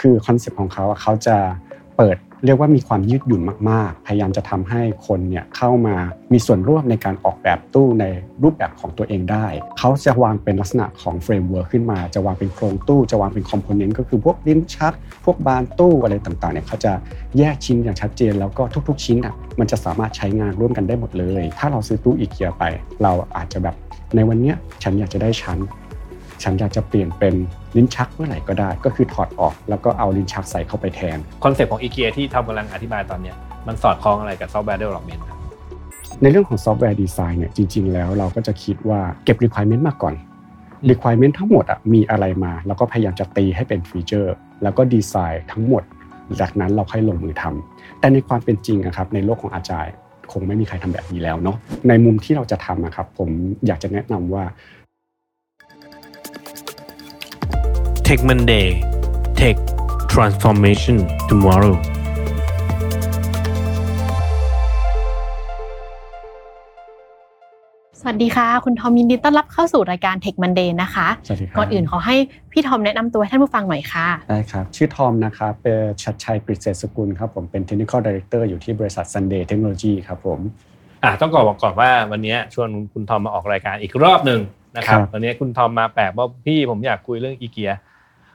คือ concept ของเขาเขาจะเปิดเรียกว่ามีความยืดหยุ่นมากๆ พยายามจะทำให้คนเนี่ยเข้ามามีส่วนร่วมในการออกแบบตู้ในรูปแบบของตัวเองได้ เขาจะวางเป็นลักษณะของ framework ขึ้นมา จะวางเป็นโครงตู้ จะวางเป็น component ก็คือพวกลิ้นชัก พวกบานตู้อะไรต่างๆเนี่ยเขาจะแยกชิ้นอย่างชัดเจน แล้วก็ทุก ๆ ชิ้นอะมันจะสามารถใช้งานร่วมกันได้หมดเลย ถ้าเราซื้อตู้อีเกียไป เราอาจจะแบบในวันนี้ฉันอยากจะได้ชั้น ฉันอยากจะเปลี่ยนเป็นลิ้นชักเมื่อไหร่ก็ได้ ก็คือถอดออกแล้วก็เอาลิ้นชักใส่เข้าไปแทน concept ของอีเกียที่ทอมกำลังอธิบายตอนเนี้ยมันสอดคล้องอะไรกับ software deve lopment ครับในเรื่องของ software design เนี่ยจริง ๆ แล้วเราก็จะคิดว่าเก็บ requirement มาก่อน requirement ทั้งหมดอะมีอะไรมาเราก็พยายามจะตีให้เป็น feature แล้วก็ดีไซน์ทั้งหมด จากนั้นเราค่อยลงมือทำแต่ในความเป็นจริงอะครับในโลกของ Agile คงไม่มีใครทำแบบนี้แล้วเนาะในมุมที่เราจะทำนะครับผมอยากจะแนะนำว่า Tech Monday Tech Transformation Tomorrow สวัสดีค่ะ คุณทอมยินดีต้อนรับเข้าสู่รายการ Tech Monday นะคะสวัสดีครับก่อนอื่นขอให้พี่ทอมแนะนำตัวให้ท่านผู้ฟังหน่อยค่ะ ได้ครับ ชื่อทอมนะครับเป็นชัดชัยกฤษเศรษฐสกุลครับผมเป็น Technical Director อยู่ที่บริษัท Sunday Technology ครับผมอะต้องก่อนบอกก่อนว่าวันนี้ชวนคุณทอมมาออกรายการอีกรอบหนึ่งนะครับครับวันนี้คุณทอมมาแปลกว่าพี่ผมอยากคุยเรื่องอีเกีย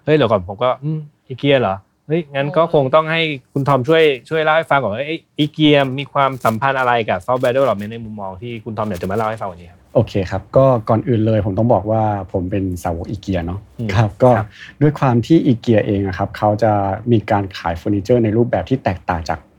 เฮ้ยเดี๋ยวก่อนผมก็อืมอีเกียเหรอเฮ้ยงั้นก็คงต้องให้คุณทอมช่วยช่วยเล่าให้ฟังก่อนว่าเอ้ยอีเกียมีความสัมพันธ์อะไรกับ software development ในมุมมองที่คุณทอมอยากจะมาเล่าให้ฟังวันนี้ครับโอเคครับก็ก่อนอื่นเลยผมต้องบอกว่าผมเป็นสาวกอีเกียเนาะอืมครับก็ครับด้วยความที่อีเกียเองอะครับเขาจะมีการขายเฟอร์นิเจอร์ในรูปแบบที่แตกต่างจากอ่า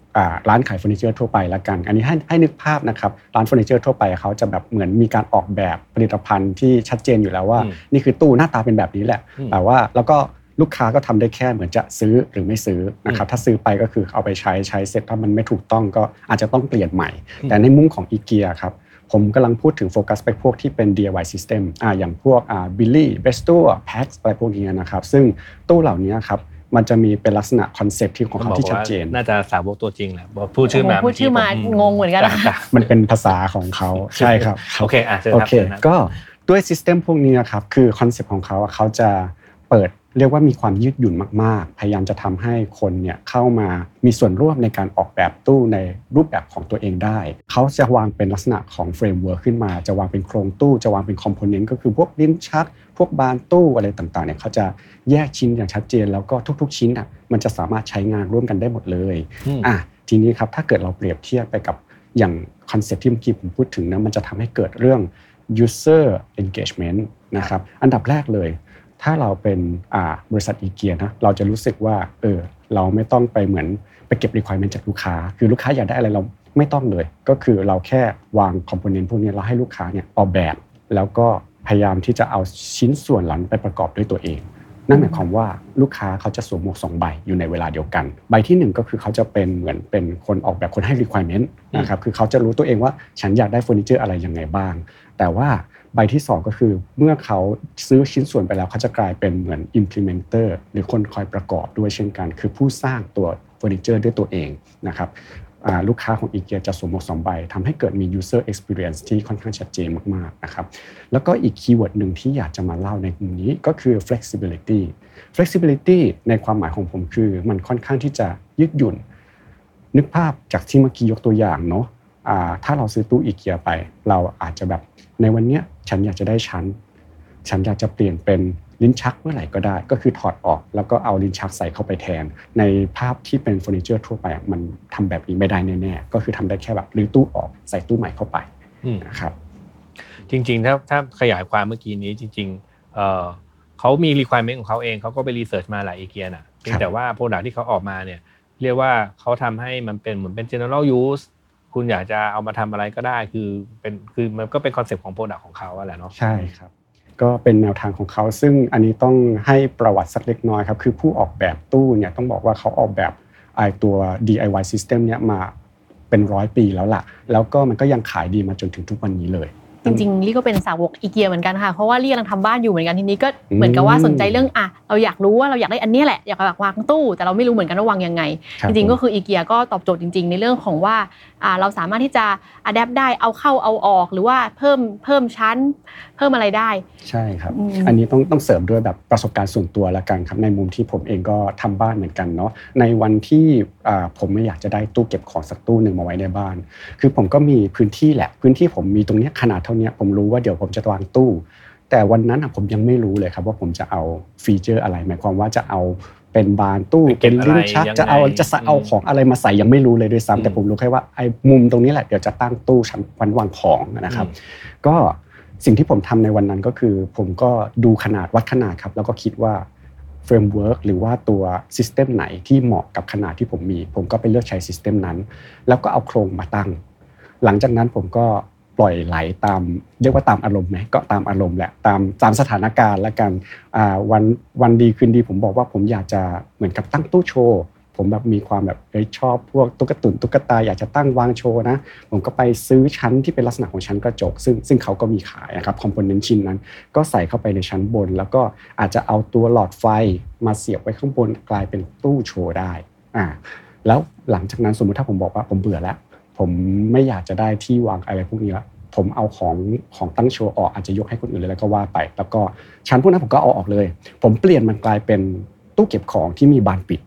ร้านขายเฟอร์นิเจอร์ทั่วไปละกัน อันนี้ให้ให้นึกภาพนะครับร้านเฟอร์นิเจอร์ทั่วไปเขาจะแบบเหมือนมีการออกแบบผลิตภัณฑ์ที่ชัดเจนอยู่แล้วว่าอืมนี่คือตู้หน้าตาเป็นแบบนี้แหละอืมแต่ว่าแล้วก็ลูกค้าก็ทำได้แค่เหมือนจะซื้อหรือไม่ซื้อนะครับอืมถ้าซื้อไปก็คือเอาไปใช้ใช้เสร็จถ้ามันไม่ถูกต้องก็อาจจะต้องเปลี่ยนใหม่อืมแต่ในมุมของอีเกียครับผมกำลังพูดถึงโฟกัสไปพวกที่เป็น DIY system อ่าอย่างพวกอ่า BILLY BESTÅ PAX อะไรพวกนี้นะครับ ซึ่งตู้เหล่านี้ครับ มันจะมีเป็นลักษณะ concept ที่ของเขาที่ชัดเจน น่าจะสาวกตัวจริงแหละบอกพูดชื่อมาโอ้โหพูดชื่อมาเกี้งงเหมือนกันนะจ้ะมันเป็นภาษาของเขาใช่ครับโอเคอะเชิญโอครับเคชิญรับก็ด้วย system พวกนี้นะครับคือ concept ของเขาอะเขาจะเปิด เรียกว่ามีความยืดหยุ่นมากๆ พยายามจะทำให้คนเนี่ยเข้ามามีส่วนร่วมในการออกแบบตู้ในรูปแบบของตัวเองได้ เขาจะวางเป็นลักษณะของ framework ขึ้นมา จะวางเป็นโครงตู้ จะวางเป็น component ก็คือพวกลิ้นชัก พวกบานตู้อะไรต่างๆเนี่ยเขาจะแยกชิ้นอย่างชัดเจน แล้วก็ทุก ๆ ชิ้นอะมันจะสามารถใช้งานร่วมกันได้หมดเลยอืมอะทีนี้ครับถ้าเกิดเราเปรียบเทียบไปกับอย่าง concept ที่เมื่อกี้ผมพูดถึงนะมันจะทำให้เกิดเรื่อง user engagement นะครับอันดับแรกเลย ถ้าเราเป็นบริษัทอีเกียนะเราจะรู้สึกว่าเออเราไม่ต้องไปเหมือนไปเก็บ requirement จากลูกค้า คือลูกค้าอยากได้อะไรเราไม่ต้องเลย ก็คือเราแค่วางคอมโพเนนต์พวกนี้เราให้ลูกค้าเนี่ยออกแบบ แล้วก็พยายามที่จะเอาชิ้นส่วนเหล่านั้นไปประกอบด้วยตัวเอง นั่นหมายความว่าลูกค้าเขาจะสวมหมวกสองใบอยู่ในเวลาเดียวกัน ใบที่หนึ่งก็คือเขาจะเป็นเหมือนเป็นคนออกแบบคนให้ requirement นะครับคือเขาจะรู้ตัวเองว่าฉันอยากได้เฟอร์นิเจอร์อะไรยังไงบ้าง แต่ว่า ใบที่สองก็คือเมื่อเขาซื้อชิ้นส่วนไปแล้วเขาจะกลายเป็นเหมือน implementer หรือคนคอยประกอบด้วยเช่นกัน คือผู้สร้างตัวเฟอร์นิเจอร์ด้วยตัวเองนะครับลูกค้าของอีเกียจะสวมหมวกสองใบทำให้เกิดมี user experience ที่ค่อนข้างชัดเจนมากๆนะครับแล้วก็อีก keyword หนึ่งที่อยากจะมาเล่าในกลุ่มนี้ก็คือ flexibility flexibility ในความหมายของผมคือมันค่อนข้างที่จะยืดหยุ่น นึกภาพจากที่เมื่อกี้ยกตัวอย่างเนาะถ้าเราซื้อตู้อีเกียไป เราอาจจะแบบในวันเนี้ย ฉันอยากจะได้ชั้น ฉันอยากจะเปลี่ยนเป็นลิ้นชักเมื่อไหร่ก็ได้ ก็คือถอดออกแล้วก็เอาลิ้นชักใส่เข้าไปแทน ในภาพที่เป็นเฟอร์นิเจอร์ทั่วไปอะมันทำแบบนี้ไม่ได้แน่ๆก็คือทำได้แค่แบบรื้อตู้ออกใส่ตู้ใหม่เข้าไปอืมนะครับจริงๆถ้าถ้าขยายความเมื่อกี้นี้จริงๆเอ่อเขามี requirement ของเขาเองเขาก็ไป research มาหลายอีเกียน่ะเพียงแต่ว่า product ที่เขาออกมาเนี่ยเรียกว่าเขาทำให้มันเป็นเหมือนเป็น general use คุณอยากจะเอามาทำอะไรก็ได้ คือเป็นคือมันก็เป็น concept ของ product ของเขาอะแหละเนาะใช่ครับ ก็เป็นแนวทางของเขา ซึ่งอันนี้ต้องให้ประวัติสักเล็กน้อยครับ คือผู้ออกแบบตู้เนี่ยต้องบอกว่าเขาออกแบบไอตัว DIY system เนี่ยมาเป็นร้อยปีแล้วล่ะ แล้วก็มันก็ยังขายดีมาจนถึงทุกวันนี้เลยจริงๆลี่ก็เป็นสาวกอีเกียเหมือนกันค่ะ เพราะว่าลี่กำลังทำบ้านอยู่เหมือนกันทีนี้ก็เหมือนกับว่าสนใจเรื่องอะเราอยากรู้ว่าเราอยากได้อันเนี้ยแหละอยากวางตู้ แต่เราไม่รู้เหมือนกันว่าวางยังไงคบจริงๆผมก็คืออีเกียก็ตอบโจทย์จริง ๆ ในเรื่องของว่าอ่าเราสามารถที่จะadapt ได้เอาเข้าเอาออก หรือว่าเพิ่มเพิ่มชั้น เพิ่มอะไรได้ ใช่ครับอืมอันนี้ต้องต้องเสริมด้วยแบบประสบการณ์ส่วนตัวละกันครับในมุมที่ผมเองก็ทำบ้านเหมือนกันเนาะในวันที่อ่าผมไม่อยากจะได้ตู้เก็บของสักตู้หนึ่งมาไว้ในบ้าน คือผมก็มีพื้นที่แหละ พื้นที่ผมมีตรงเนี้ยขนาดเท่าเนี้ยผมรู้ว่าเดี๋ยวผมจะวางตู้แต่วันนั้นอะผมยังไม่รู้เลยครับว่าผมจะเอา feature อะไร หมายความว่าจะเอา เป็นบานตู้ไปเก็เป็บนอะไรลิ้นชักยังไงจะเอาจะเอาอืมของอะไรมาใส่ยังไม่รู้เลยด้วยอืมซ้ำแต่ผมรู้แค่ว่าไอ้มุมตรงนี้แหละเดี๋ยวจะตั้งตู้ชั้นวันวางของนะครับ ก็สิ่งที่ผมทำในวันนั้นก็คือ ผมก็ดูขนาดวัดขนาดครับ แล้วก็คิดว่า framework หรือว่าตัว system ไหนที่เหมาะกับขนาดที่ผมมี ผมก็ไปเลือกใช้ system นั้น แล้วก็เอาโครงมาตั้ง หลังจากนั้นผมก็ ปล่อยไหลตามเรียกว่าตามอารมณ์ไหมก็ตามอารมณ์แหละตามตามสถานการณ์ละกันวันวันดีคืนดีผมบอกว่าผมอยากจะเหมือนกับตั้งตู้โชว์ผมแบบมีความแบบชอบพวกตุ๊กตุนตุ๊กตาอยากจะตั้งวางโชว์นะ ผมก็ไปซื้อชั้นที่เป็นลักษณะของชั้นกระจก ซึ่งซึ่งเขาก็มีขายนะครับคอมโพเนนต์ชิ้นนั้น ก็ใส่เข้าไปในชั้นบน แล้วก็อาจจะเอาตัวหลอดไฟมาเสียบไว้ข้างบนกลายเป็นตู้โชว์ได้อ่าแล้วหลังจากนั้นสมมติถ้าผมบอกว่าผมเบื่อแล้ว ผมไม่อยากจะได้ที่วางอะไรพวกนี้ละผมเอาของของตั้งโชว์ออกอาจจะยกให้คนอื่นเลยแล้วก็ว่าไป แล้วก็ชั้นพวกนั้นผมก็เอาออกเลย ผมเปลี่ยนมันกลายเป็นตู้เก็บของที่มีบานปิด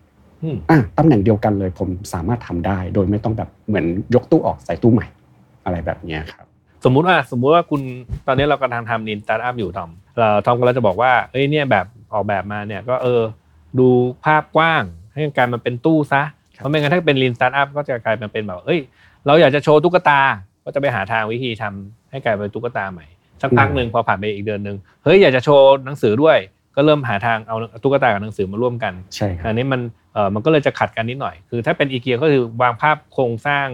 อืมอะตำแหน่งเดียวกันเลย ผมสามารถทำได้ โดยไม่ต้องแบบเหมือนยกตู้ออกใส่ตู้ใหม่ อะไรแบบเนี้ยครับ สมมุติว่าสมมุติว่าคุณตอนนี้เรากำลังทำ lean startup อยู่ทอมเอ่อทอมก็เราจะบอกว่าเอ้ยเนี่ยแบบออกแบบมาเนี่ยก็เออ ดูภาพกว้างให้กลายมาเป็นตู้ซะครับเพราะไม่งั้นถ้าเป็น lean startup ก็จะกลายมาเป็นแบบเอ้ย เราอยากจะโชว์ตุ๊กตา ก็จะไปหาทางวิธีทำให้กลายเป็นตุ๊กตาใหม่ สักพักหนึ่งพอผ่านไปอีกเดือนหนึ่งเฮ้ยอยากจะโชว์หนังสือด้วย ก็เริ่มหาทางเอาตุ๊กตากับหนังสือมาร่วมกันใช่ครับอันนี้มันเออมันก็เลยจะขัดกันนิดหน่อย คือถ้าเป็นอีเกียก็คือวางภาพโครงสร้าง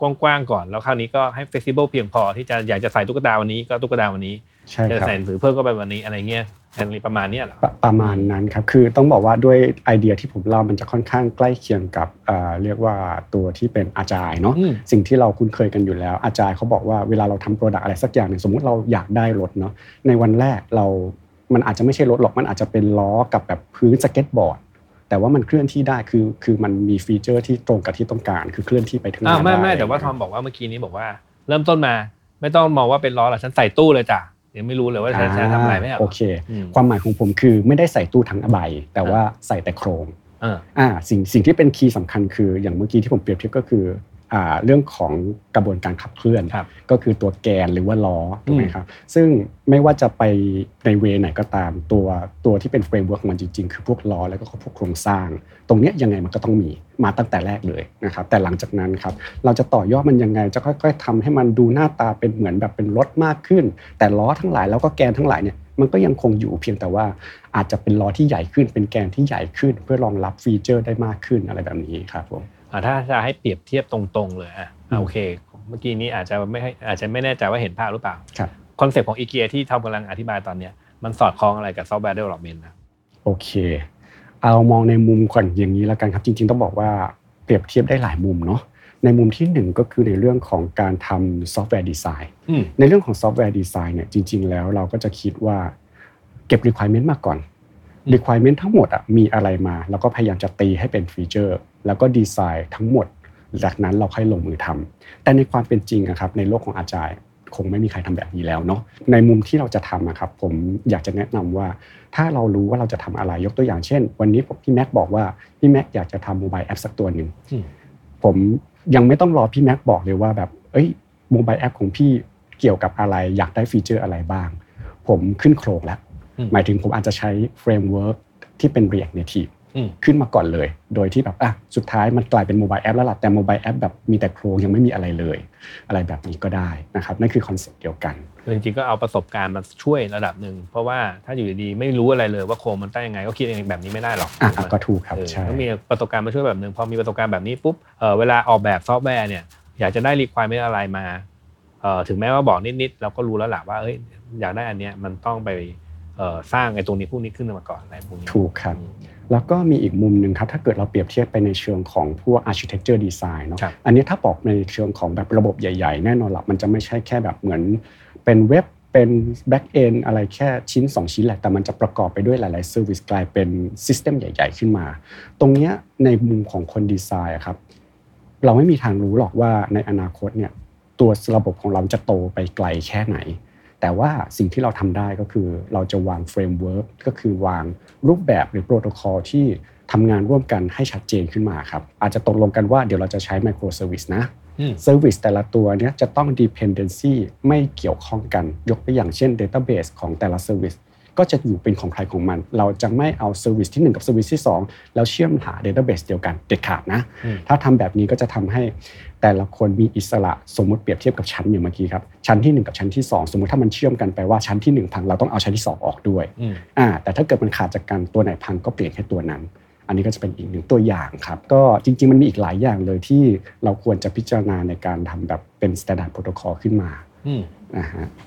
กว้างๆก่อน แล้วคราวนี้ก็ให้ flexible เพียงพอที่จะอยากจะใส่ตุ๊กตาวันนี้ก็ตุ๊กตาวันนี้ ใช่จะครับ ใส่หนังสือเพิ่มก็ไปวันนี้อะไรเงี้ยอะไรประมาณเนี้ยเหรอ ปะประมาณนั้นครับ คือต้องบอกว่าด้วยไอเดียที่ผมเล่ามันจะค่อนข้างใกล้เคียงกับเอ่อเรียกว่าตัวที่เป็น Agile เนาะ อืม สิ่งที่เราคุ้นเคยกันอยู่แล้ว Agile เขาบอกว่าเวลาเราทำ product อะไรสักอย่างหนึ่งสมมุติเราอยากได้รถเนาะ ในวันแรกเรา มันอาจจะไม่ใช่รถหรอก มันอาจจะเป็นล้อกับแบบพื้นสเก็ตบอร์ด แต่ว่ามันเคลื่อนที่ได้ คือ คือมันมีฟีเจอร์ที่ตรงกับที่ต้องการ คือเคลื่อนที่ไปถึงหอ้าน้าวไม่ไม่ด้แต่ว่าทอมบอกว่าเมื่อกี้นี้บอกว่า เริ่มต้นมา ไม่ต้องมองว่าเป็นล้อหรอกฉันใส่ตู้เลยจ้ะ ยังไม่รู้เลยว่าฉันจะทำอะไรไม่ใช่เหรโออเคอืมความหมายของผมคือไม่ได้ใส่ตู้ทั้งใบ แต่ว่าใส่แต่โครงเอออ่าสิ่งสิ่งที่เป็นคีย์สำคัญคืออย่างเมื่อกี้ที่ผมเปรียบเทียบก็คืออ่า เรื่องของกระบวนการขับเคลื่อนครับก็คือตัวแกนหรือว่าล้อถูกไหมอืมครับซึ่งไม่ว่าจะไปใน way ไหนก็ตามตัวตัวที่เป็น framework ของมันจริงๆ คือพวกล้อแล้วก็พวกโครงสร้าง ตรงเนี้ยยังไงมันก็ต้องมีมาตั้งแต่แรกเลยนะครับแต่หลังจากนั้นครับเราจะต่อยอดมันยังไงจะค่อยๆทำให้มันดูหน้าตาเป็นเหมือนแบบเป็นรถมากขึ้น แต่ล้อทั้งหลายแล้วก็แกนทั้งหลายเนี่ยมันก็ยังคงอยู่เพียงแต่ว่าอาจจะเป็นล้อที่ใหญ่ขึ้น เป็นแกนที่ใหญ่ขึ้น เพื่อรองรับ feature ได้มากขึ้นอะไรแบบนี้ครับผมอะ ถ้าจะให้เปรียบเทียบตรงๆ เลยอะอืมโอเค เมื่อกี้นี้อาจจะไม่ให้อาจจะไม่แน่ใจว่าเห็นภาพหรือเปล่าครับ concept ของอีเกียที่ทอมกำลังอธิบายตอนเนี้ยมันสอดคล้องอะไรกับ software development นะโอเค เอามองในมุมก่อนอย่างนี้แล้วกันครับจริง ๆ ต้องบอกว่าเปรียบเทียบได้หลายมุมเนาะในมุมที่หนึ่งก็คือในเรื่องของการทำ software design อืมในเรื่องของ software design เนี่ยจริง ๆ แล้วเราก็จะคิดว่าเก็บ requirement มาก่อน requirement ทั้งหมดอะมีอะไรมา แล้วก็พยายามจะตีให้เป็น feature แล้วก็ดีไซน์ทั้งหมด จากนั้นเราค่อยลงมือทำแต่ในความเป็นจริงอะครับในโลกของ Agile คงไม่มีใครทำแบบนี้แล้วเนาะในมุมที่เราจะทำอะครับผมอยากจะแนะนำว่า ถ้าเรารู้ว่าเราจะทำอะไรยกตัวอย่างเช่น วันนี้ผมพี่แม็กบอกว่าพี่แม็กอยากจะทำ mobile app สักตัวหนึ่งอืมผมยังไม่ต้องรอพี่แม็กบอกเลยว่าแบบเอ้ย mobile app ของพี่เกี่ยวกับอะไรอยากได้ feature อะไรบ้าง ผมขึ้นโครงแล้วอืม หมายถึงผมอาจจะใช้ framework ที่เป็น React Native อืมขึ้นมาก่อนเลย โดยที่แบบอะสุดท้ายมันกลายเป็น mobile app แล้วล่ะแต่ mobile app แบบมีแต่โครงยังไม่มีอะไรเลย อะไรแบบนี้ก็ได้นะครับนั่นคือ concept เดียวกันคือจริงๆก็เอาประสบการณ์มาช่วยระดับหนึ่งเพราะว่าถ้าอยู่ดีๆไม่รู้อะไรเลยว่าโครงมันตั้งยังไงก็คิดเองแบบนี้ไม่ได้หรอกอะถูกไหมก็ถูกครับเออใช่ต้องมีประสบการณ์มาช่วยแบบหนึ่งพอมีประสบการณ์แบบนี้ปุ๊บเออเวลาออกแบบซอฟต์แวร์เนี่ยอยากจะได้ requirement อะไรมาเออถึงแม้ว่าบอกนิดๆเราก็รู้แล้วแหละว่าเอ้ยอยากได้อันเนี้ยมันต้องไปเออ สร้างไอ้ตรงนี้พวกนี้ขึ้นมาก่อนอะไรพวกนี้ถูกครับ แล้วก็มีอีกมุมหนึ่งครับ ถ้าเกิดเราเปรียบเทียบไปในเชิงของพวก architecture design เนาะครับอันนี้ถ้าบอกในเชิงของแบบระบบใหญ่ ๆ แน่นอนละมันจะไม่ใช่แค่แบบเหมือนเป็นเว็บเป็น back end อะไรแค่ชิ้น 2 ชิ้นแหละ แต่มันจะประกอบไปด้วยหลาย ๆ service กลายเป็น system ใหญ่ ๆ ขึ้นมา ตรงเนี้ยในมุมของคนดีไซน์อะครับ เราไม่มีทางรู้หรอกว่าในอนาคตเนี่ยตัวระบบของเราจะโตไปไกลแค่ไหน แต่ว่าสิ่งที่เราทำได้ก็คือเราจะวาง framework ก็คือวางรูปแบบหรือโปรโตคอลที่ทำงานร่วมกันให้ชัดเจนขึ้นมาครับ อาจจะตกลงกันว่าเดี๋ยวเราจะใช้ microservice นะอืม service แต่ละตัวเนี้ยจะต้อง dependency ไม่เกี่ยวข้องกัน ยกตัวอย่างเช่น database ของแต่ละ service ก็จะอยู่เป็นของใครของมัน เราจะไม่เอา service ที่ 1 กับ service ที่ 2 แล้วเชื่อมหา database เดียวกันเด็ดขาดนะอืมถ้าทำแบบนี้ก็จะทำให้แต่ละคนมีอิสระสมมติเปรียบเทียบกับชั้นอย่างเมื่อกี้ครับ ชั้นที่ 1 กับชั้นที่ 2 สมมติถ้ามันเชื่อมกันไปว่าชั้นที่ 1 พังเราต้องเอาชั้นที่ 2 ออกด้วยอืมอ่าแต่ถ้าเกิดมันขาดจากกันตัวไหนพังก็เปลี่ยนแค่ตัวนั้นอันนี้ก็จะเป็นอีกหนึ่งตัวอย่างครับ ก็จริง ๆ มันมีอีกหลายอย่างเลยที่เราควรจะพิจารณาในการทำแบบเป็น standard protocol ขึ้นมาอืมนะฮะ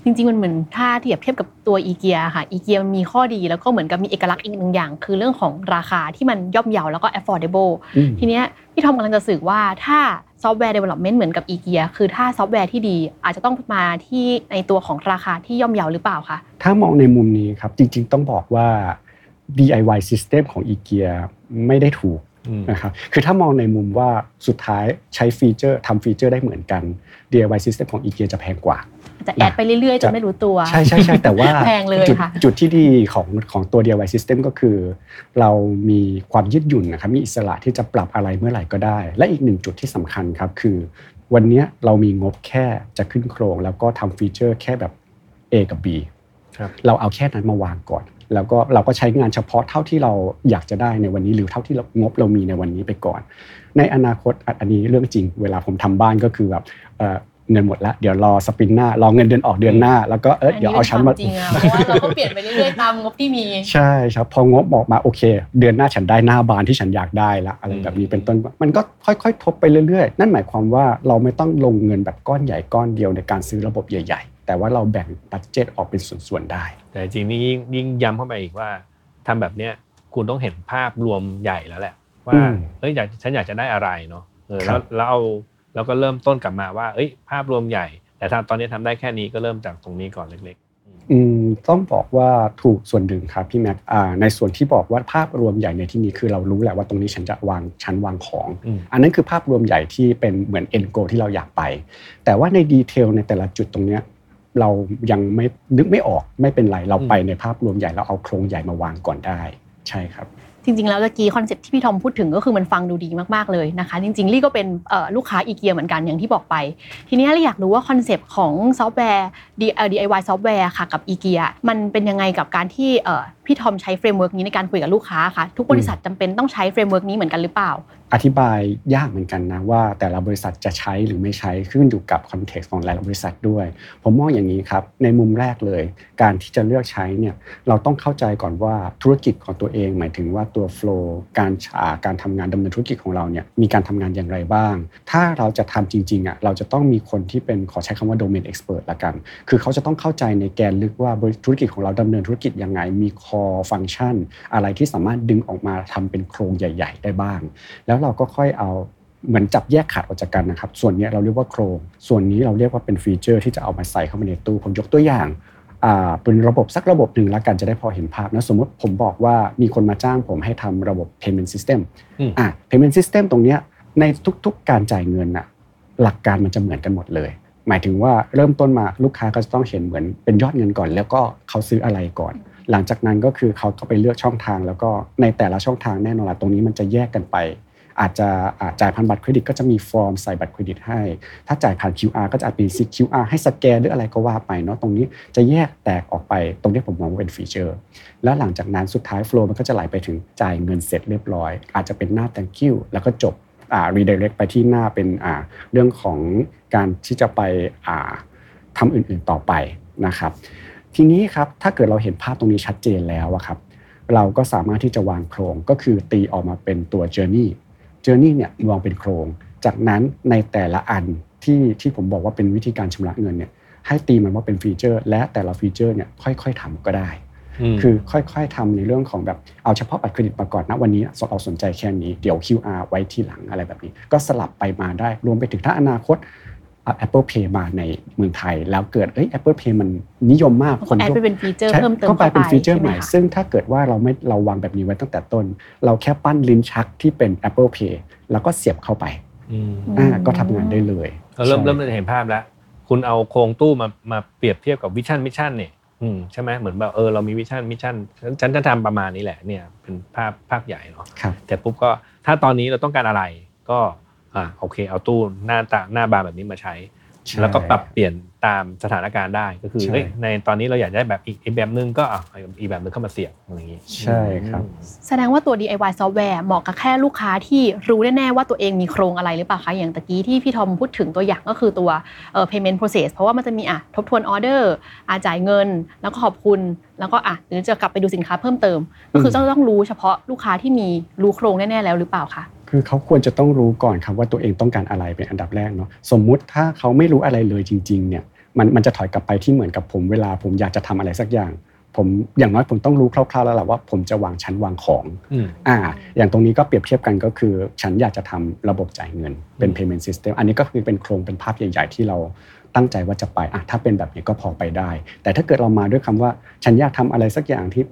จริงๆมันเหมือนถ้าเทียบเทียบกับตัวอีเกียค่ะอีเกียมันมีข้อดีแล้วก็เหมือนกับมีเอกลักษณ์อีกหนึ่งอย่าง คือเรื่องของราคาที่มันย่อมเยาแล้วก็ affordable อืมทีเนี้ยพี่ทอมกำลังจะสื่อว่าถ้าซอฟต์แวร์ development เหมือนกับอีเกียคือถ้าซอฟต์แวร์ที่ดีอาจจะต้องมาที่ในตัวของราคาที่ย่อมเยาหรือเปล่าคะถ้ามองในมุมนี้ครับจริง ๆ ต้องบอกว่า DIY system ของ IKEA ไม่ได้ถูกอืม นะครับคือถ้ามองในมุมว่าสุดท้ายใช้ feature ทำ feature ได้เหมือนกัน DIY system ของ IKEA จะแพงกว่าอาจจะ add ไปเรื่อยๆจนไม่รู้ตัว ใช่ใช่ใช่แต่ว่าแพงเลยจุดค่ะจุดที่ดีของของตัว DIY system ก็คือ เรามีความยืดหยุ่นนะครับมีอิสระที่จะปรับอะไรเมื่อไหร่ก็ได้ และอีกหนึ่งจุดที่สำคัญครับคือ วันเนี้ยเรามีงบแค่จะขึ้นโครง แล้วก็ทำ feature แค่แบบ A กับ B ครับเราเอาแค่นั้นมาวางก่อน แล้วก็เราก็ใช้งานเฉพาะเท่าที่เราอยากจะได้ในวันนี้หรือเท่าที่เรางบเรามีในวันนี้ไปก่อน ในอนาคตอะอันนี้เรื่องจริง เวลาผมทำบ้านก็คือแบบเอ่อเงินหมดแล้วเดี๋ยวรอ sprint หน้ารอเงินเดือนออกเดือนหน้า แล้วก็เออเดี๋ยวเอาชั้นมาอัเป็นความจริงอะเพราะว่าเราก็เปลี่ยนไปเรื่อยๆตามงบที่มีใช่ครับพองบออกมาโอเค เดือนหน้าฉันได้หน้าบานที่ฉันอยากได้ละอะไรแบบนี้เป็นต้นมันก็ค่อยๆ ทบไปเรื่อยๆ นั่นหมายความว่าเราไม่ต้องลงเงินแบบก้อนใหญ่ก้อนเดียวในการซื้อระบบใหญ่ ๆ แต่ว่าเราแบ่งบัตเจตออกเป็นส่วนๆได้ แต่จริงๆนี่ยิ่งยิ่งย้ำเข้าไปอีกว่าทำแบบเนี้ยคุณต้องเห็นภาพรวมใหญ่แล้วแหละ ว่าอืมเอ้ยอยากฉันอยากจะได้อะไรเนาะเออครัแล้วบแล้วเอาแล้วก็เริ่มต้นกลับมาว่า เอ้ย ภาพรวมใหญ่ แต่ถ้าตอนนี้ทำได้แค่นี้ก็เริ่มจากตรงนี้ก่อนเล็กอืมต้องบอกว่าถูกส่วนหนึ่งครับพี่แม็กอ่าในส่วนที่บอกว่าภาพรวมใหญ่ในที่นี้คือเรารู้แหละว่าตรงนี้ฉันจะวางชั้นวางของอืมอันนั้นคือภาพรวมใหญ่ที่เป็นเหมือน end goal ที่เราอยากไป แต่ว่าใน detail ในแต่ละจุดตรงเนี้ย เรายังไม่นึกไม่ออกไม่เป็นไรเราไปในภาพรวมใหญ่เราเอาโครงใหญ่มาวางก่อนได้ ใช่ครับ จริงๆแล้วตะกี้ concept ที่พี่ทอมพูดถึงก็คือมันฟังดูดีมากๆเลยนะคะ จริงๆลี่ก็เป็นเอ่อลูกค้าอีเกียเหมือนกันอย่างที่บอกไป ทีนี้ลี่อยากรู้ว่า concept ของซอฟต์แวร์ D- เอ่อ DIY ซอฟต์แวร์ค่ะกับอีเกียมันเป็นยังไงกับการที่เอ่อพี่ทอมใช้ framework นี้ในการคุยกับลูกค้าค่ะทุกบริษัทจำเป็นต้องใช้ framework นี้เหมือนกันหรือเปล่า อธิบายยากเหมือนกันนะว่า แต่ละบริษัทจะใช้หรือไม่ใช้ขึ้นอยู่กับ context ของแต่ละบริษัทด้วย ผมมองอย่างนี้ครับในมุมแรกเลย การที่จะเลือกใช้เนี่ยเราต้องเข้าใจก่อนว่าธุรกิจของตัวเอง หมายถึงว่าตัวโฟล์การอ่าการทำงานดำเนินธุรกิจของเราเนี่ยมีการทำงานอย่างไรบ้าง ถ้าเราจะทำจริงๆอะเราจะต้องมีคนที่เป็นขอใช้คำว่า domain expert ละกัน คือเขาจะต้องเข้าใจในแกนลึกว่าธุรกิจของเราดำเนินธุรกิจยังไงมี core function อะไรที่สามารถดึงออกมาทำเป็นโครงใหญ่ ๆ ได้บ้าง แล้วเราก็ค่อยเอาเหมือนจับแยกขาดออกจากกันนะครับ ส่วนเนี้ยเราเรียกว่าโครง ส่วนนี้เราเรียกว่าเป็นฟีเจอร์ที่จะเอามาใส่เข้ามาในตู้ ผมยกตัวอย่างอ่าเป็นระบบสักระบบหนึ่งแล้วกันจะได้พอเห็นภาพนะสมมติผมบอกว่ามีคนมาจ้างผมให้ทำระบบ payment system อืมอะ payment system ตรงเนี้ยในทุกๆการจ่ายเงินน่ะหลักการมันจะเหมือนกันหมดเลย หมายถึงว่าเริ่มต้นมาลูกค้าก็จะต้องเห็นเหมือนเป็นยอดเงินก่อน แล้วก็เขาซื้ออะไรก่อน หลังจากนั้นก็คือเขาก็ไปเลือกช่องทาง แล้วก็ในแต่ละช่องทางแน่นอนละตรงนี้มันจะแยกกันไป อาจจะจ่ายผ่านบัตรเครดิตก็จะมีฟอร์มใส่บัตรเครดิตให้ ถ้าจ่ายผ่าน QR ก็จะอาจมี QR ให้สแกนหรืออะไรก็ว่าไปเนาะตรงนี้จะแยกแตกออกไปตรงนี้ผมมองว่าเป็นฟีเจอร์ แล้วหลังจากนั้นสุดท้ายโฟล์มันก็จะไหลไปถึงจ่ายเงินเสร็จเรียบร้อย อาจจะเป็นหน้า thank you แล้วก็จบอ่า redirect ไปที่หน้าเป็นอ่าเรื่องของการที่จะไปอ่าทำอื่นๆต่อไปนะครับ ทีนี้ครับถ้าเกิดเราเห็นภาพตรงนี้ชัดเจนแล้วอะครับเราก็สามารถที่จะวางโครงก็คือตีออกมาเป็นตัว journey journey เนี่ยวางเป็นโครง จากนั้นในแต่ละอันที่ที่ผมบอกว่าเป็นวิธีการชำระเงินเนี่ยให้ตีมันว่าเป็น feature และแต่ละ feature เนี่ยค่อยๆทำก็ได้ๆคือค่อยๆทำในเรื่องของแบบเอาเฉพาะบัตรเครดิตมาก่อนนะวันนี้เราสนใจแค่นี้เดี๋ยว QR ไว้ทีหลังอะไรแบบนี้ ก็สลับไปมาได้รวมไปถึงถ้าอนาคตเอา Apple Pay มาในเมืองไทย แล้วเกิดเอ้ย Apple Pay มันนิยมมาก add ไปเป็น feature ใช่เพิ่มเติมก็กลายเป็นข้า feature ใหม่ช่ไคะซึ่งถ้าเกิดว่าเราไม่เราวางแบบนี้ไว้ตั้งแต่ต้น เราแค่ปั้นลิ้นชักที่เป็น Apple Pay แล้วก็เสียบเข้าไปอืมอ่าก็ทำงานได้เลยเราเริ่มใช่เริ่มจะเห็นภาพแล้ว คุณเอาโครงตู้มามาเปรียบเทียบกับ vision mission เนี่ยอืมใช่ไหมเหมือนแบบเออเรามี vision mission ฉันจะทำประมาณนี้แหละเนี่ยเป็นภาพภาพใหญ่เนาะครับแต่ปุ๊บก็ถ้าตอนนี้เราต้องการอะไรก็ อ่าโอเค เอาตู้หน้าตาหน้าบานแบบนี้มาใช้ใช่แล้วก็ปรับเปลี่ยนตามสถานการณ์ได้ก็คือใช่เฮ้ยในตอนนี้เราอยากได้แบบอีกอีกแบบนึงก็อะเอาอีกแบบนึงเข้ามาเสียบอะไรอย่างนี้ใช่ครับ แสดงว่าตัว DIY ซอฟต์แวร์เหมาะกับแค่ลูกค้าที่รู้แน่ๆว่าตัวเองมีโครงอะไรหรือเปล่าคะอย่างตะกี้ที่พี่ทอมพูดถึงตัวอย่างก็คือตัวเอ่อ payment process เพราะว่ามันจะมีอะทบทวนออเดอร์อาจ่ายเงิน แล้วก็ขอบคุณแล้วก็อะหรือจะกลับไปดูสินค้าเพิ่มเติม ก็คือมจะต้องรู้เฉพาะลูกค้าที่มีรู้โครงแน่ๆแล้วหรือเปล่าคะ คือเขาควรจะต้องรู้ก่อนครับว่าตัวเองต้องการอะไรเป็นอันดับแรกเนาะสมมุติถ้าเขาไม่รู้อะไรเลยจริงๆเนี่ยมันมันจะถอยกลับไปที่เหมือนกับผมเวลาผมอยากจะทำอะไรสักอย่าง ผมอย่างน้อยผมต้องรู้คร่าวๆแล้วแหละว่าผมจะวางชั้นวางของอืมอ่า อย่างตรงนี้ก็เปรียบเทียบกันก็คือ ฉันอยากจะทำระบบจ่ายเงินเป็นอืม payment system อันนี้ก็คือเป็นโครงเป็นภาพใหญ่ๆที่เราตั้งใจว่าจะไปอะถ้าเป็นแบบนี้ก็พอไปได้ แต่ถ้าเกิดเรามาด้วยคำว่า ฉันอยากทำอะไรสักอย่างที่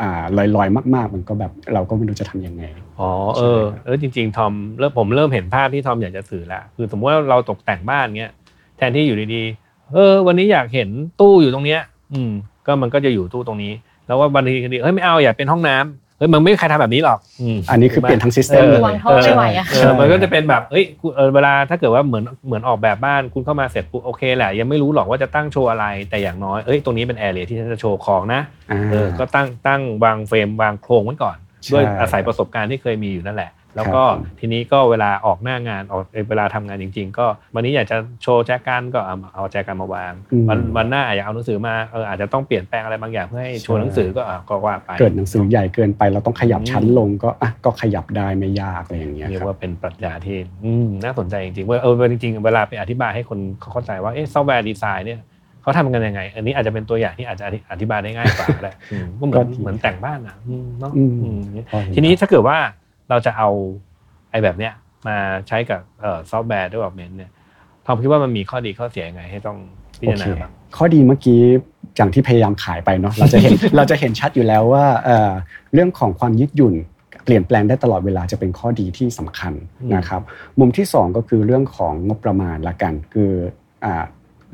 อ่าลอยๆมากๆ มันก็แบบเราก็ไม่รู้จะทำยังไงอ๋อเออเออจริงๆทอมเริ่มผมเริ่มเห็นภาพที่ทอมอยากจะสื่อแล้วคือสมมติว่าเราตกแต่งบ้านเงี้ยแทนที่อยู่ดีๆเออ วันนี้อยากเห็นตู้อยู่ตรงเนี้ย อืม ก็มันก็จะอยู่ตู้ตรงนี้ แล้วว่าวันนี้ดีเฮ้ยไม่เอาอยากเป็นห้องน้ำเฮ้ยมันไม่มีใครทำแบบนี้หรอกอืมอันนี้คือเปลี่ยนทั้ง system เออเลยวางท่อไม่ไหวอะเออมันก็จะเป็นแบบเอ้ยกูเออเวลาถ้าเกิดว่าเหมือนเหมือนออกแบบบ้านคุณเข้ามาเสร็จปุ๊บโอเคแหละยังไม่รู้หรอกว่าจะตั้งโชว์อะไรแต่อย่างน้อยเอ้ยตรงนี้เป็นแอเรียที่ฉันจะโชว์ของนะอ่าเออก็ตั้งตั้งวางเฟรมวางโครงไว้ก่อนใช่ด้วยอาศัยประสบการณ์ที่เคยมีอยู่นั่นแหละ แล้วก็ครับทีนี้ก็เวลาออกหน้างานออกเวลาทำงานจริง ๆ ก็วันนี้อยากจะโชว์แจกันก็เอาเอาแจกันมาวางอืมวันวันหน้าอยากเอาหนังสือมาเอออาจจะต้องเปลี่ยนแปลงอะไรบางอย่างเพื่อให้โชว์หนังสือก็อะก็ว่าไปเกิดหนังสือใหญ่เกินไปเราต้องขยับอืมชั้นลงก็อะก็ขยับได้ไม่ยากอะไรอย่างเงี้ยครับเรียกรับว่าเป็นปรัชญาที่อืมน่าสนใจจริงๆว่าเออจริงๆเวลาไปอธิบายให้คนเขาเข้าใจว่าเอ๊ะ software design เนี่ยเขาทำกันยังไง อันนี้อาจจะเป็นตัวอย่างที่อาจจะอธิบายได้ง่ายกว่าก็ได้อืมก็เหมือนก็ดีเหมือนแต่งบ้านอะอืมเนาะอืมอืมพอเห็นทีนี้ถ้าเกิดว่า เราจะเอาไอ้แบบเนี้ยมาใช้กับเอ่อซอฟต์แวร์ development เนี่ยทอมคิดว่ามันมีข้อดีข้อเสียยังไงให้ต้องพิจารณาบ้างโอเคข้อดีเมื่อกี้อย่างที่พยายามขายไปเนาะเราจะเห็นเราจะเห็นชัดอยู่แล้วว่าเอ่อเรื่องของความยืดหยุ่นเปลี่ยนแปลงได้ตลอดเวลาจะเป็นข้อดีที่สำคัญอืมนะครับ มุมที่สองก็คือเรื่องของงบประมาณละกัน คืออ่า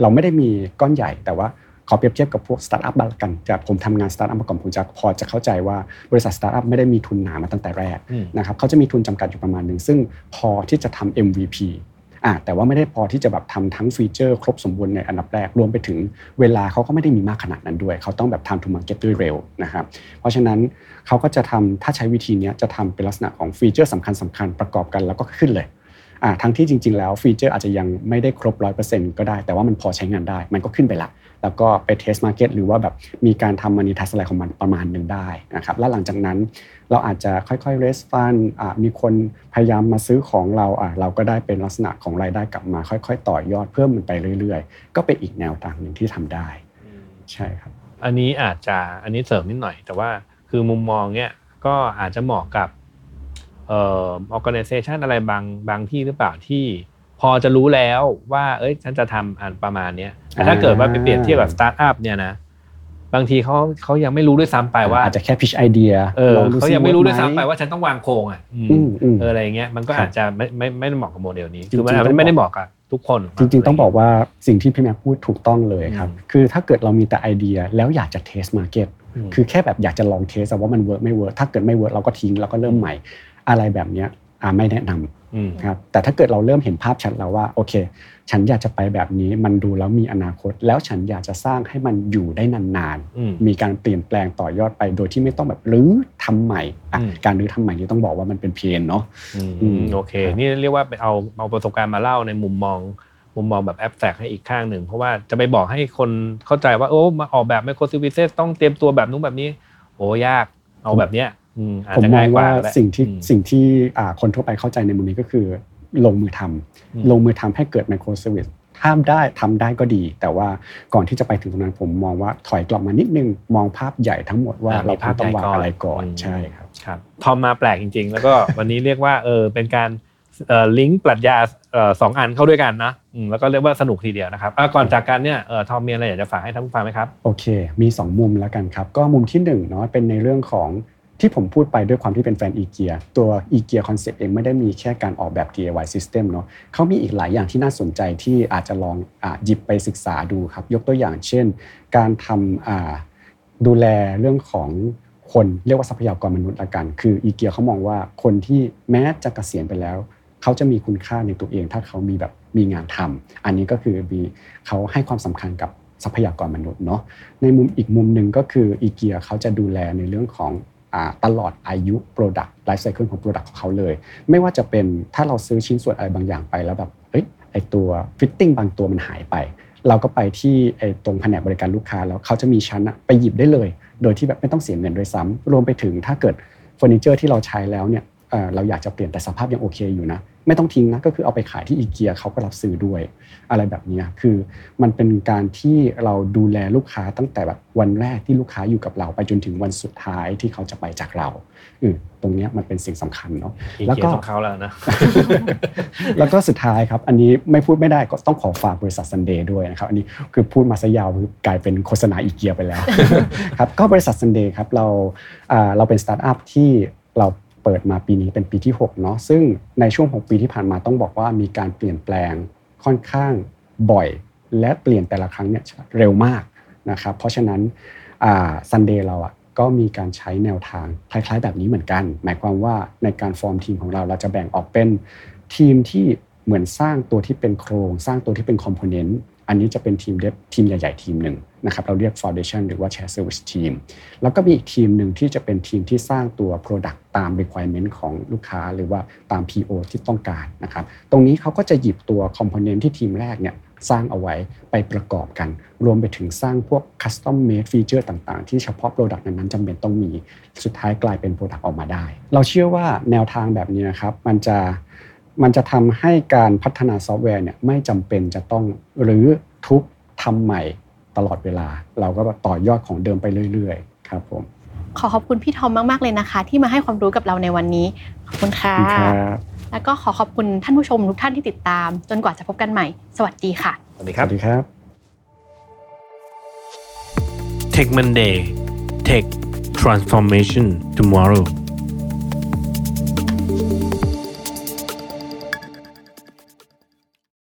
เราไม่ได้มีก้อนใหญ่แต่ว่า ขอเปรียบเทียบกับพวกสตาร์ทอัพบ้างละกันจากผมทำงานสตาร์ทอัพมาก่อนผมจะพอจะเข้าใจว่าบริษัทสตาร์ทอัพไม่ได้มีทุนหนามาตั้งแต่แรกอืมนะครับเขาจะมีทุนจำกัดอยู่ประมาณหนึ่งซึ่งพอที่จะทำ MVP อะแต่ว่าไม่ได้พอที่จะแบบทำทั้ง feature ครบสมบูรณ์ในอันดับแรกรวมไปถึงเวลาเขาก็ไม่ได้มีมากขนาดนั้นด้วย เขาต้องแบบ time to market ด้วยเร็วนะครับเพราะฉะนั้นเขาก็จะทำถ้าใช้วิธีเนี้ยจะทำเป็นลักษณะของ feature สำคัญสำคัญๆประกอบกันแล้วก็ขึ้นเลยอ่า ทั้งที่จริง ๆ แล้ว feature อาจจะยังไม่ได้ครบ 100%ก็ได้ แต่ว่ามันพอใช้งานได้ มันก็ขึ้นไปละ แล้วก็ไป test market หรือว่าแบบมีการทำ monetize อะไรของมันประมาณหนึ่งได้นะครับ แล้วหลังจากนั้นเราอาจจะค่อยๆ raise fund อ่ามีคนพยายามมาซื้อของเราอ่าเราก็ได้เป็นลักษณะของรายได้กลับมา ค่อย ๆ ต่อยอดเพิ่มมันไปเรื่อย ๆ ก็เป็นอีกแนวทางหนึ่งที่ทำได้ ใช่ครับ อันนี้อาจจะอันนี้เสริมนิดหน่อย แต่ว่าคือมุมมองเนี้ยก็อาจจะเหมาะกับ เอ่อ organization อะไรบางบางที่หรือเปล่าที่ พอจะรู้แล้วว่า เอ้ยฉันจะทำอันประมาณเนี้ยแต่ถ้าเกิดว่าไปเปรียบเทียบกับสตาร์ทอัพเนี่ยนะบางทีเขาเขายังไม่รู้ด้วยซ้ำไปว่าอาจจะแค่ pitch idea เออลดูเขาซิยังไม่รู้ด้วยเวิซ้ำร์กไปหมว่าฉันต้องวางโครงอะอืมอืมอืมเอออะไรเงี้ยมันก็ครับอาจจะไม่ไม่ไม่ได้เหมาะกับโมเดลนี้จริงๆคือมันอาจต้จะองไม่ได้บอกเหมาะกับทุกคน จริง ๆ ต้องบอกว่าสิ่งที่พี่แม็กพูดถูกต้องเลยครับอืมคือถ้าเกิดเรามีแต่ไอเดียแล้วอยากจะเทสมาร์เก็ตมคือแค่แบบอยากจะลองเทสว่ามันเวิร์กไม่เวิร์กถ้าเกิดไม่เวิร์กเราก็ทิ้งแล้วก็เริ่มใหม่ อะไรแบบเนี้ยอ่าไม่แนะนำอืมครับแต่ถ้าเกิดเราเริ่มเห็นภาพชัดแล้วว่าโอเค ฉันอยากจะไปแบบนี้มันดูแล้วมีอนาคต แล้วฉันอยากจะสร้างให้มันอยู่ได้นานอืมๆมีการเปลี่ยนแปลงต่อยอดไป โดยที่ไม่ต้องแบบรื้อทำใหม่อะอืมการรื้อทำใหม่นี่ต้องบอกว่ามันเป็นเพนเนาะอืมอืมโอเค นี่เรียกว่าไปเอาเอาประสบการณ์มาเล่าในมุมมอง มุมมองแบบแอบแฝกให้อีกข้างหนึ่ง เพราะว่าจะไปบอกให้คนเข้าใจว่าโอ้มาออกแบบไมโครซิวิเซสต้องเตรียมตัวแบบนู้นแบบนี้ โอ้ยากเอาแบบเนี้ยอืมอาจ ผมจะมอง่างยกว่าว่าแหละสิ่งที่อืมสิ่งที่อ่าคนทั่วไปเข้าใจในมุมนี้ก็คือ ลงมือทำอืมลงมือทำให้เกิดไมโครเซอร์วิสห้ามได้ทำได้ก็ดี แต่ว่าก่อนที่จะไปถึงตรงนั้นผมมองว่าถอยกลับมานิดนึงมองภาพใหญ่ทั้งหมดว่าอ่าเรามีภาพต้องวางใหญ่ก่อนอะไรก่อนอืมใช่ครับครับทอมมาแปลกจริง ๆ แล้วก็วันนี้เรียกว่าเออเป็นการเอ่อลิงก์ปรัชญาเอ่อสองอันเข้าด้วยกันนะอืมแล้วก็เรียกว่าสนุกทีเดียวนะครับอะก่อนจากกันเนี่ยเอ่อทอมมีอะไรอยากจะฝากให้ท่านผู้ฟังไหมครับโอเค มี 2 มุมแล้วกันครับ ก็มุมที่1เนาะเป็นในเรื่องของ ที่ผมพูดไปด้วยความที่เป็นแฟนอีเกียตัว IKEA concept เองไม่ได้มีแค่การออกแบบ DIY System เนาะเขามีอีกหลายอย่างที่น่าสนใจที่อาจจะลองหยิบไปศึกษาดูครับ ยกตัวอย่างเช่น การทำดูแลเรื่องของคนเรียกว่าทรัพยากรมนุษย์ละกัน คืออีเกียเขามองว่าคนที่แม้จะเกษียณไปแล้ว เขาจะมีคุณค่าในตัวเอง ถ้าเขามีแบบมีงานทำอันนี้ก็คือมีเขาให้ความสำคัญกับทรัพยากรมนุษย์เนาะในมุมอีกมุมหนึ่งก็คืออีเกียเขาจะดูแลในเรื่องของ ตลอดอายุ Product Life Cycle ของ Product ของเขาเลย ไม่ว่าจะเป็นถ้าเราซื้อชิ้นส่วนอะไรบางอย่างไปแล้วแบบเอ้ยไอ้ตัว fitting บางตัวมันหายไป เราก็ไปที่ไอ้ตรงแผนกบริการลูกค้าแล้วเขาจะมีชั้นอะไปหยิบได้เลย โดยที่แบบไม่ต้องเสียเงินด้วยซ้ำรวมไปถึงถ้าเกิดเฟอร์นิเจอร์ที่เราใช้แล้วเนี่ย เอ่อเราอยากจะเปลี่ยนแต่สภาพยังโอเคอยู่นะ ไม่ต้องทิ้งนะก็คือเอาไปขายที่อีเกียเขาก็รับซื้อด้วย อะไรแบบเนี้ยคือมันเป็นการที่เราดูแลลูกค้าตั้งแต่แบบวันแรกที่ลูกค้าอยู่กับเราไปจนถึงวันสุดท้ายที่เขาจะไปจากเราอืมตรงเนี้ยมันเป็นสิ่งสำคัญเนาะอีแล้วเกีก็ต้องเข้าแล้วนะแล้วแล้วก็สุดท้ายครับ อันนี้ไม่พูดไม่ได้ก็ต้องขอฝากบริษัท Sunday ด้วยนะครับ อันนี้คือพูดมาซะยาวคือกลายเป็นโฆษณาอีเกียไปแล้วครับก็บริษัท Sunday ครับเราอ่าเราเป็นสตาร์ทอัพที่เรา เปิดมาปีนี้เป็นปีที่6เนาะซึ่งในช่วง 6 ปีที่ผ่านมาต้องบอกว่ามีการเปลี่ยนแปลงค่อนข้างบ่อย และเปลี่ยนแต่ละครั้งเนี่ยเร็วมากนะครับเพราะฉะนั้น Sunday เราอะก็มีการใช้แนวทางคล้ายๆ แบบนี้เหมือนกัน หมายความว่าในการฟอร์มทีมของเราเราจะแบ่งออกเป็นทีมที่เหมือนสร้างตัวที่เป็นโครง สร้างตัวที่เป็น component อันนี้จะเป็นทีม dev ทีมใหญ่ ๆ ทีมหนึ่ง นะครับเราเรียก Foundation หรือว่า Share Service Team แล้วก็มีอีกทีมหนึ่งที่จะเป็นทีมที่สร้างตัว Product ตาม requirement ของลูกค้า หรือว่าตาม PO ที่ต้องการนะครับตรงนี้เขาก็จะหยิบตัวคอมโพเนนต์ที่ทีมแรกเนี่ยสร้างเอาไว้ไปประกอบกัน รวมไปถึงสร้างพวก custom made feature ต่างๆ ที่เฉพาะ Product นั้นๆจำเป็นต้องมี สุดท้ายกลายเป็น Product ออกมาได้ เราเชื่อว่าแนวทางแบบนี้นะครับมันจะมันจะทำให้การพัฒนาซอฟต์แวร์เนี่ยไม่จำเป็นจะต้องหรือทุบทำใหม่ ลอดเวลา เราก็ต่อยอดของเดิมไปเรื่อยๆ ครับผมขอขอบคุณพี่ทอมมาก ๆ เลยนะคะ ที่มาให้ความรู้กับเราในวันนี้ ขอบคุณค่ะขอบคุณครับแล้วก็ขอขอบคุณท่านผู้ชมทุกท่านที่ติดตาม จนกว่าจะพบกันใหม่ สวัสดีค่ะ สวัสดีสครับวัสดีครับ Tech Monday Tech Transformation Tomorrow